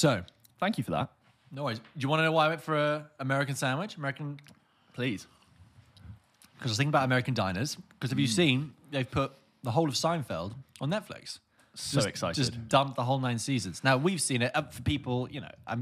So, Thank you for that. no worries. Do you want to know why I went for a American sandwich? American Please. because I was thinking about American diners. Because have Hmm. you seen they've put the whole of Seinfeld on Netflix? So excited. Just dumped the whole nine seasons. Now we've seen it uh, for people. You know, i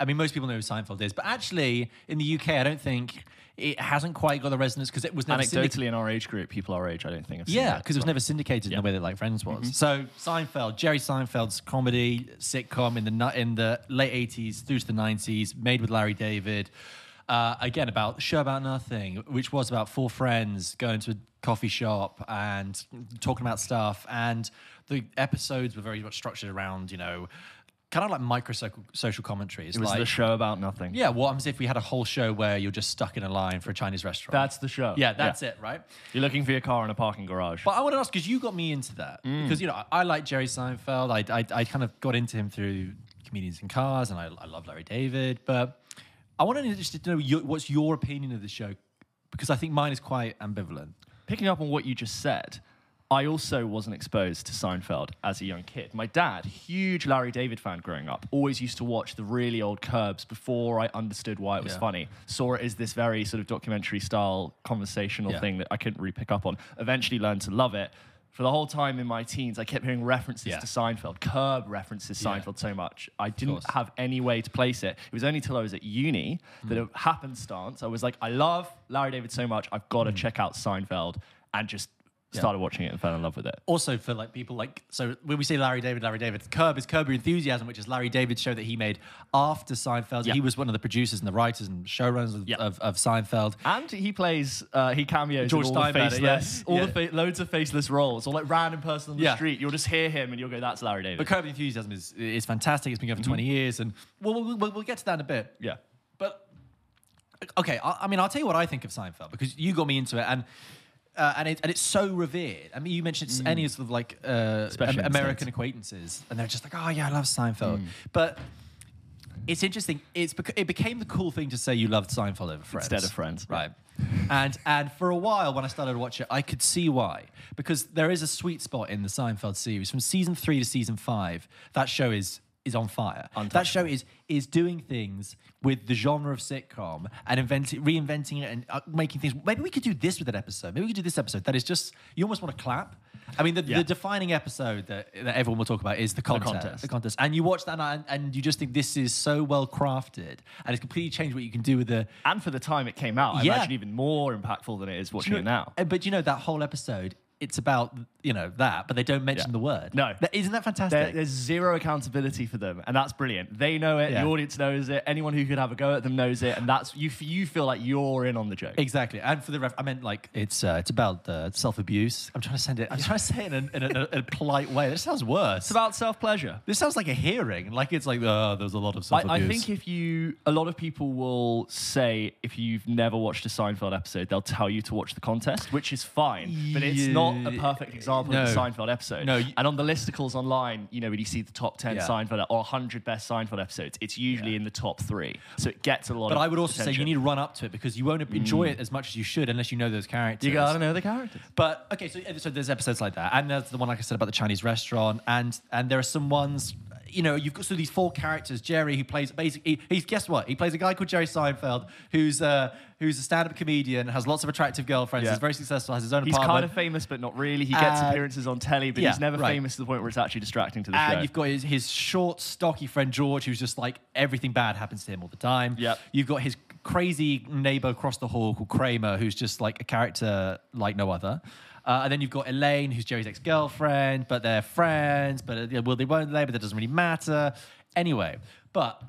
I mean, most people know who Seinfeld is, but actually in the UK, I don't think it hasn't quite got the resonance because it was never syndic- Anecdotally, in our age group, people our age, I don't think. Seen Yeah, because it was never syndicated in the way that like Friends was. Mm-hmm. So Seinfeld, Jerry Seinfeld's comedy sitcom in the in the late eighties through to the nineties, made with Larry David. Uh, again, about show about nothing, which was about four friends going to a coffee shop and talking about stuff. And the episodes were very much structured around, you know, kind of like micro social commentaries. It was like, the show about nothing. yeah, what happens if we had a whole show where you're just stuck in a line for a Chinese restaurant? That's the show. yeah, that's it, right? You're looking for your car in a parking garage. But I want to ask because you got me into that Mm. because you know I, I like Jerry Seinfeld. I, I I kind of got into him through comedians in cars, and I, I love Larry David. But I want to just to know your, what's your opinion of the show because I think mine is quite ambivalent. Picking up on what you just said, I also wasn't exposed to Seinfeld as a young kid. My dad, huge Larry David fan growing up, always used to watch the really old Curbs before I understood why it was Yeah. funny. Saw it as this very sort of documentary style conversational Yeah. thing that I couldn't really pick up on. Eventually learned to love it. For the whole time in my teens, I kept hearing references Yeah. to Seinfeld. Curb references. Seinfeld so much. I didn't have any way to place it. It was only till I was at uni that Mm. it happenstance. I was like, I love Larry David so much. I've got to check out Seinfeld and just Mm. Started watching it and fell in love with it. Also for like people like so when we say Larry David, Larry David, Curb is Curb Your Enthusiasm, which is Larry David's show that he made after Seinfeld. Yeah. He was one of the producers and the writers and showrunners of, Yeah. of, of Seinfeld. And he plays, uh, he cameos George all the faceless, yeah. all the fa- loads of faceless roles, or like random person on the street. You'll just hear him and you'll go, "That's Larry David." But Curb Your Enthusiasm is is fantastic. It's been going for Mm-hmm. twenty years, and we'll, we'll, we'll, we'll get to that in a bit. yeah, But okay, I, I mean, I'll tell you what I think of Seinfeld because you got me into it, and uh, and it, and it's so revered. I mean, you mentioned it's any sort of like uh, Especially Am- in the American acquaintances, and they're just like, oh yeah, I love Seinfeld, but. It's interesting. It's bec- it became the cool thing to say you loved Seinfeld over Friends Instead of Friends, right? and and for a while, when I started to watch it, I could see why because there is a sweet spot in the Seinfeld series from season three to season five. That show is is on fire. That show is is doing things with the genre of sitcom and inventing, reinventing it and uh, making things. Maybe we could do this with an episode. Maybe we could do this episode that is just you almost want to clap. I mean, the, Yeah. the defining episode that, that everyone will talk about is the contest, contest. The contest, and you watch that and, and you just think this is so well crafted and it's completely changed what you can do with the and for the time it came out, I Yeah. imagine even more impactful than it is watching you know, it now. uh, But you know that whole episode, it's about you know that, but they don't mention Yeah. the word. No. That- isn't that fantastic? There, there's zero accountability for them, and that's brilliant. They know it. Yeah. The audience knows it. Anyone who could have a go at them knows it, and that's you. f- You feel like you're in on the joke. Exactly, and for the ref, I meant like it's uh, it's about uh, self abuse. I'm trying to send it. I'm trying to say it in, a, in, a, in a polite way. This sounds worse. It's about self pleasure. this sounds like a hearing. Like it's like oh, there's a lot of self I, abuse. I think if you, a lot of people will say if you've never watched a Seinfeld episode, they'll tell you to watch the contest, which is fine, but it's not a perfect example of No. the Seinfeld episode. No, you- and on the listicles online, you know, when you see the top ten Yeah. Seinfeld or 100 best Seinfeld episodes, it's usually Yeah. in the top three, so it gets a lot. But I would also say you need to run up to it because you won't mm. enjoy it as much as you should unless you know those characters. You gotta know the characters. But okay, so so there's episodes like that, and there's the one like I said about the Chinese restaurant, and and there are some ones. You know, you've got so these four characters. Jerry, who plays basically, he's guess what? He plays a guy called Jerry Seinfeld, who's uh, who's a stand-up comedian, has lots of attractive girlfriends, Yeah. is very successful, has his own He's apartment. kind of famous, but not really. He gets Uh, appearances on telly, but yeah, he's never right. famous to the point where it's actually distracting to the show. and show. you've got his, his short, stocky friend George, who's just like everything bad happens to him all the time. Yep. You've got his crazy neighbor across the hall called Kramer, who's just like a character like no other. Uh, and then you've got Elaine, who's Jerry's ex girlfriend, but they're friends, but uh, they weren't there, but that doesn't really matter. Anyway, but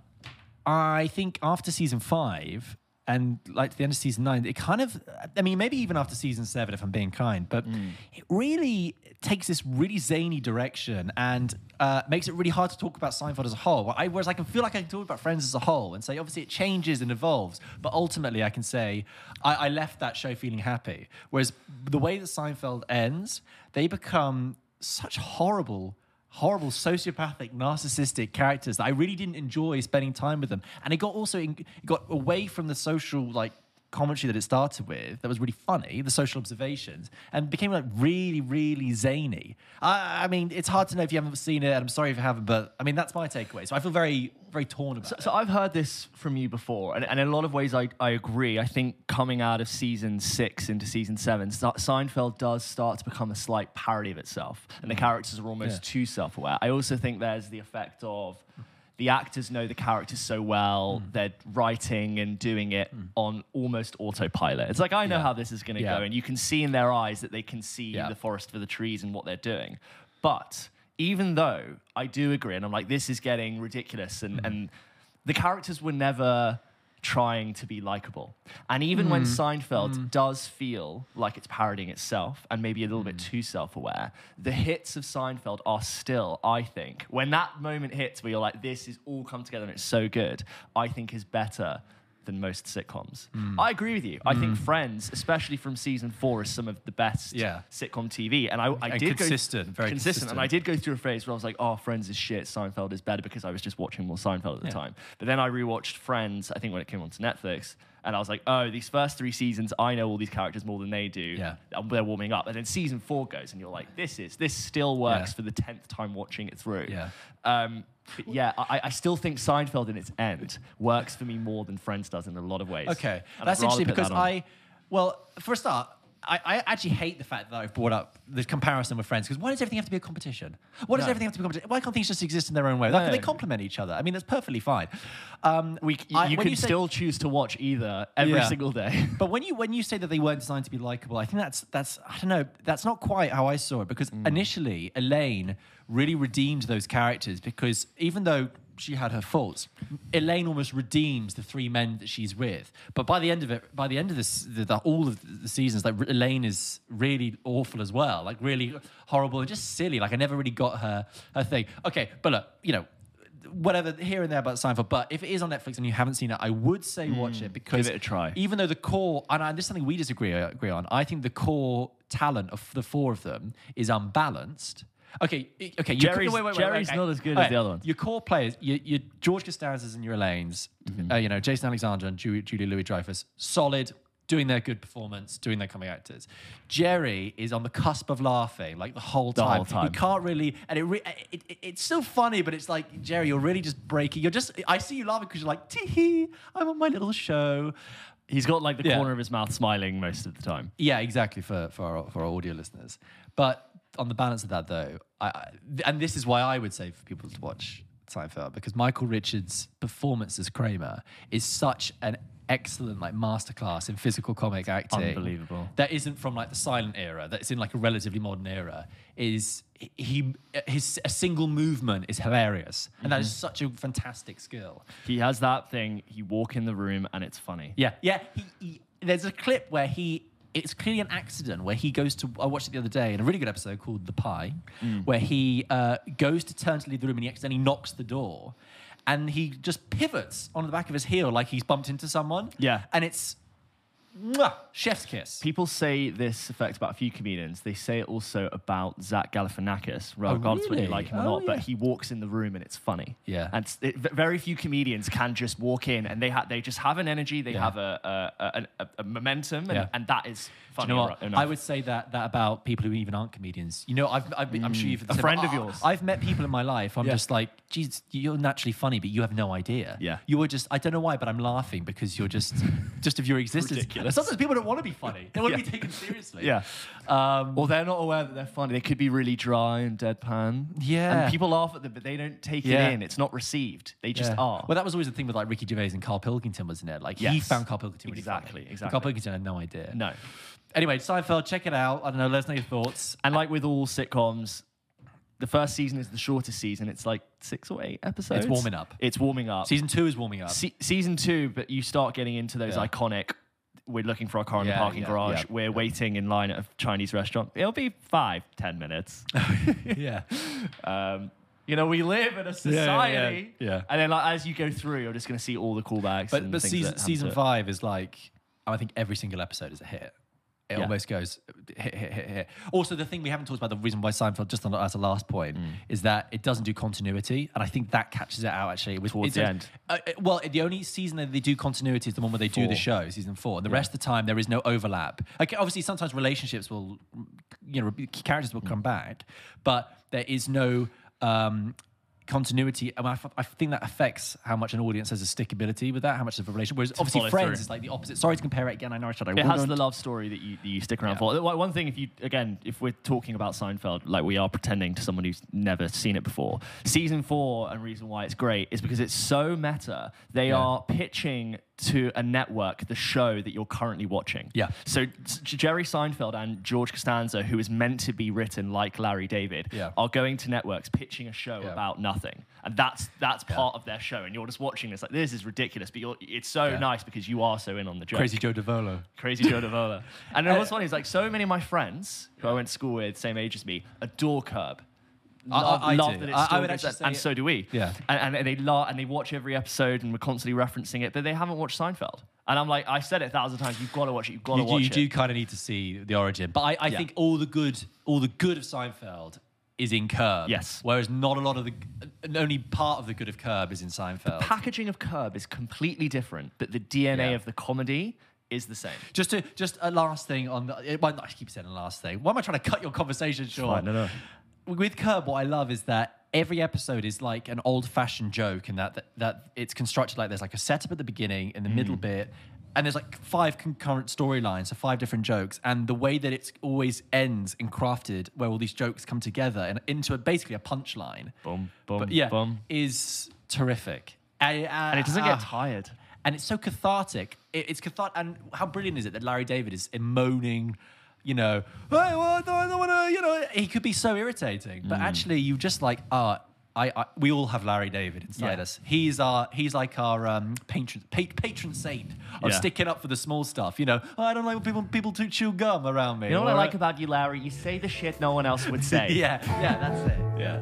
I think after season five and like to the end of season nine, it kind of, I mean, maybe even after season seven, if I'm being kind, but it really takes this really zany direction and uh, makes it really hard to talk about Seinfeld as a whole. I, whereas I can feel like I can talk about Friends as a whole and say, obviously, it changes and evolves, but ultimately, I can say I, I left that show feeling happy. Whereas the way that Seinfeld ends, they become such horrible horrible sociopathic narcissistic characters that i really didn't enjoy spending time with them. And it got also it got away from the social like commentary that it started with that was really funny, the social observations, and became like really, really zany. I, I mean, it's hard to know if you haven't seen it. and I'm sorry if you haven't, but I mean, that's my takeaway. So I feel very, very torn about it. So I've heard this from you before, and, and in a lot of ways I, I agree. I think coming out of season six into season seven, Seinfeld does start to become a slight parody of itself, and the mm. characters are almost Yeah. too self aware. I also think there's the effect of mm. The actors know the characters so well, Mm. they're writing and doing it on almost autopilot. It's like, I know Yeah. how this is going to Yeah. go, and you can see in their eyes that they can see Yeah. the forest for the trees and what they're doing. But even though I do agree, and I'm like, this is getting ridiculous, and, and the characters were never trying to be likable. And even when mm. Seinfeld mm. does feel like it's parodying itself and maybe a little bit mm. too self aware, the hits of Seinfeld are still, I think, when that moment hits where you're like, this is all come together and it's so good, I think is better than most sitcoms. I agree with you. I think Friends, especially from season four, is some of the best Yeah. sitcom TV. And I, I And did consistent, go very consistent. And I did go through a phase where I was like, "Oh, Friends is shit. Seinfeld is better," because I was just watching more Seinfeld at the Yeah. time. But then I rewatched Friends. I think when it came onto Netflix, and I was like, "Oh, these first three seasons, I know all these characters more than they do. Yeah. They're warming up." And then season four goes, and you're like, "This is this still works Yeah. for the tenth time watching it through." Yeah. Um, but yeah, I, I still think Seinfeld in its end works for me more than Friends does in a lot of ways. Okay, And that's interesting because. I, well, for a start, I, I actually hate the fact that I've brought up the comparison with friends because why does everything have to be a competition? Why does No. everything have to be a competition? Why can't things just exist in their own way? Like, No. They complement each other. I mean, that's perfectly fine. Um, we, I- you when can say- still choose to watch either every Yeah. single day. But when you when you say that they weren't designed to be likable, I think that's that's I don't know that's not quite how I saw it because Mm. initially Elaine really redeemed those characters because even though she had her faults, Elaine almost redeems the three men that she's with. But by the end of it, by the end of this, the, the, all of the seasons, like Elaine is really awful as well, like really horrible and just silly. Like I never really got her her thing. Okay, but look, you know. Whatever here and there about Seinfeld, but if it is on Netflix and you haven't seen it, I would say mm, watch it because give it a try. even though the core, and I- this is something we disagree uh, agree on, I think the core talent of the four of them is unbalanced. Okay, okay. your- Jerry's- wait, wait, wait, Jerry's not as good as the other ones. Your core players, your, your George Costanzas and your Elaines, Mm-hmm. uh, you know, Jason Alexander and Julie, Julie Louis Dreyfus, solid, doing their good performance, doing their coming actors. Jerry is on the cusp of laughing like the whole time. The whole time. He can't really, and it, re, it, it it's so funny, but it's like Jerry, you're really just breaking. You're just, I see you laughing because you're like, tee hee, I'm on my little show. He's got like the Yeah. corner of his mouth smiling most of the time. Yeah, exactly for for our, for our audio listeners. But on the balance of that, though, I, and this is why I would say for people to watch Seinfeld because Michael Richards' performance as Kramer is such an excellent like masterclass in physical comic acting. Unbelievable. That isn't from like the silent era. That's in like a relatively modern era. Is he his a single movement is hilarious, and that is mm-hmm. such a fantastic skill. He has that thing. He walk in the room and it's funny. Yeah, yeah. He, he, there's a clip where he. It's clearly an accident where he goes to. I watched it the other day in a really good episode called The Pie, Mm. where he uh, goes to turn to leave the room and he accidentally knocks the door, and he just pivots on the back of his heel like he's bumped into someone. Yeah. and it's mwah, chef's kiss. People say this effect about a few comedians. They say it also about Zach Galifianakis, regardless whether you really? like him or Oh, not. But he walks in the room and it's funny. Yeah. and it, very few comedians can just walk in and they ha- they just have an energy. They Yeah. have a a, a, a, momentum, and, Yeah. and that is Do funny. you know what? enough. I would say that that about people who even aren't comedians. You know, I've, I've been, I'm sure you've Mm. A friend of yours. I've met people in my life. I'm Yeah. just like, geez, you're naturally funny, but you have no idea. Yeah. you were just. I don't know why, but I'm laughing because you're just, just of your existence. Ridiculous. Sometimes people don't want to be funny. They want to be taken seriously. Yeah. Um, Or they're not aware that they're funny. They could be really dry and deadpan. Yeah. And people laugh at them, but they don't take Yeah. it in. It's not received. They just yeah. are. Well, that was always the thing with like Ricky Gervais and Carl Pilkington, wasn't it? Like he found Carl Pilkington really Exactly, funny. exactly. Carl Pilkington had no idea. no. Anyway, Seinfeld, check it out. I don't know. Let us know your thoughts. And like with all sitcoms, the first season is the shortest season. It's like six or eight episodes. It's warming up. It's warming up. Season two is warming up. Se- season two, but you start getting into those Yeah. iconic. We're looking for our car in Yeah, the parking yeah, garage. yeah, We're yeah. waiting in line at a Chinese restaurant. It'll be five, ten minutes. yeah. um, you know, we live in a society. yeah, yeah. And then, like, as you go through, you're just going to see all the callbacks. But and but things season season it. five is like I think every single episode is a hit. It Yeah. almost goes. Also, the thing we haven't talked about, the reason why Seinfeld, just on, as a last point, Mm. is that it doesn't do continuity. And I think that catches it out, actually. With, Towards the end. Uh, well, the only season that they do continuity is the one where they do the show, season four. And the rest of the time, there is no overlap. Like, obviously, sometimes relationships will, you know, characters will Mm. come back, but there is no. Um, continuity and I, f- I think that affects how much an audience has a stickability with that how much of a relation whereas obviously friends through. is like the opposite sorry to compare it again I know I should I It has the love story that you, that you stick around Yeah. for. One one thing, if you again, if we're talking about Seinfeld, like we are pretending to someone who's never seen it before, season four, and reason why it's great is because it's so meta. They Yeah. are pitching to a network the show that you're currently watching. Yeah. So Jerry Seinfeld and George Costanza, who is meant to be written like Larry David, Yeah. are going to networks pitching a show Yeah. about nothing, and that's that's part of their show. And you're just watching this like this is ridiculous, but you're, it's so Yeah. nice because you are so in on the joke. crazy Joe Davola Crazy Joe Davola. And then uh, what's funny is like so many of my friends who I went to school with, same age as me, adore Curb. I- Love, I love that it's I- I still would actually and, so do we. Yeah. And, and they la- and they watch every episode and we're constantly referencing it, but they haven't watched Seinfeld. And I'm like, I said it a thousand times. You've got to watch it. You've got to you, watch you it. You do kind of need to see the origin but I, I Yeah. think all the good all the good of Seinfeld is in Curb Yes. whereas not a lot of the only part of the good of Curb is in Seinfeld The Packaging of Curb is completely different, but the DNA Yeah. of the comedy is the same. just to just a last thing on the well, I keep saying the last thing why am I trying to cut your conversation short fine, no, no. With Curb, what I love is that every episode is like an old-fashioned joke, and that, that that it's constructed like there's like a setup at the beginning, in the middle Mm. bit, and there's like five concurrent storylines, so five different jokes, and the way that it's always ends and crafted, where all these jokes come together and into a, basically a punchline. Boom, boom, but yeah, boom. is terrific, and, uh, And it doesn't get ah tired. and it's so cathartic. It, it's cathartic, and how brilliant is it that Larry David is moaning, you know, hey, well, I don't, don't want to, you know, he could be so irritating, Mm. but actually, you just like, ah. I, I, we all have Larry David inside Yeah. us. He's our, he's like our um, patron, pa- patron saint of Yeah. sticking up for the small stuff. You know, "Oh, I don't like when people people to chew gum around me. You know what I like about you, Larry? You say the shit no one else would say. yeah, yeah, that's it. Yeah.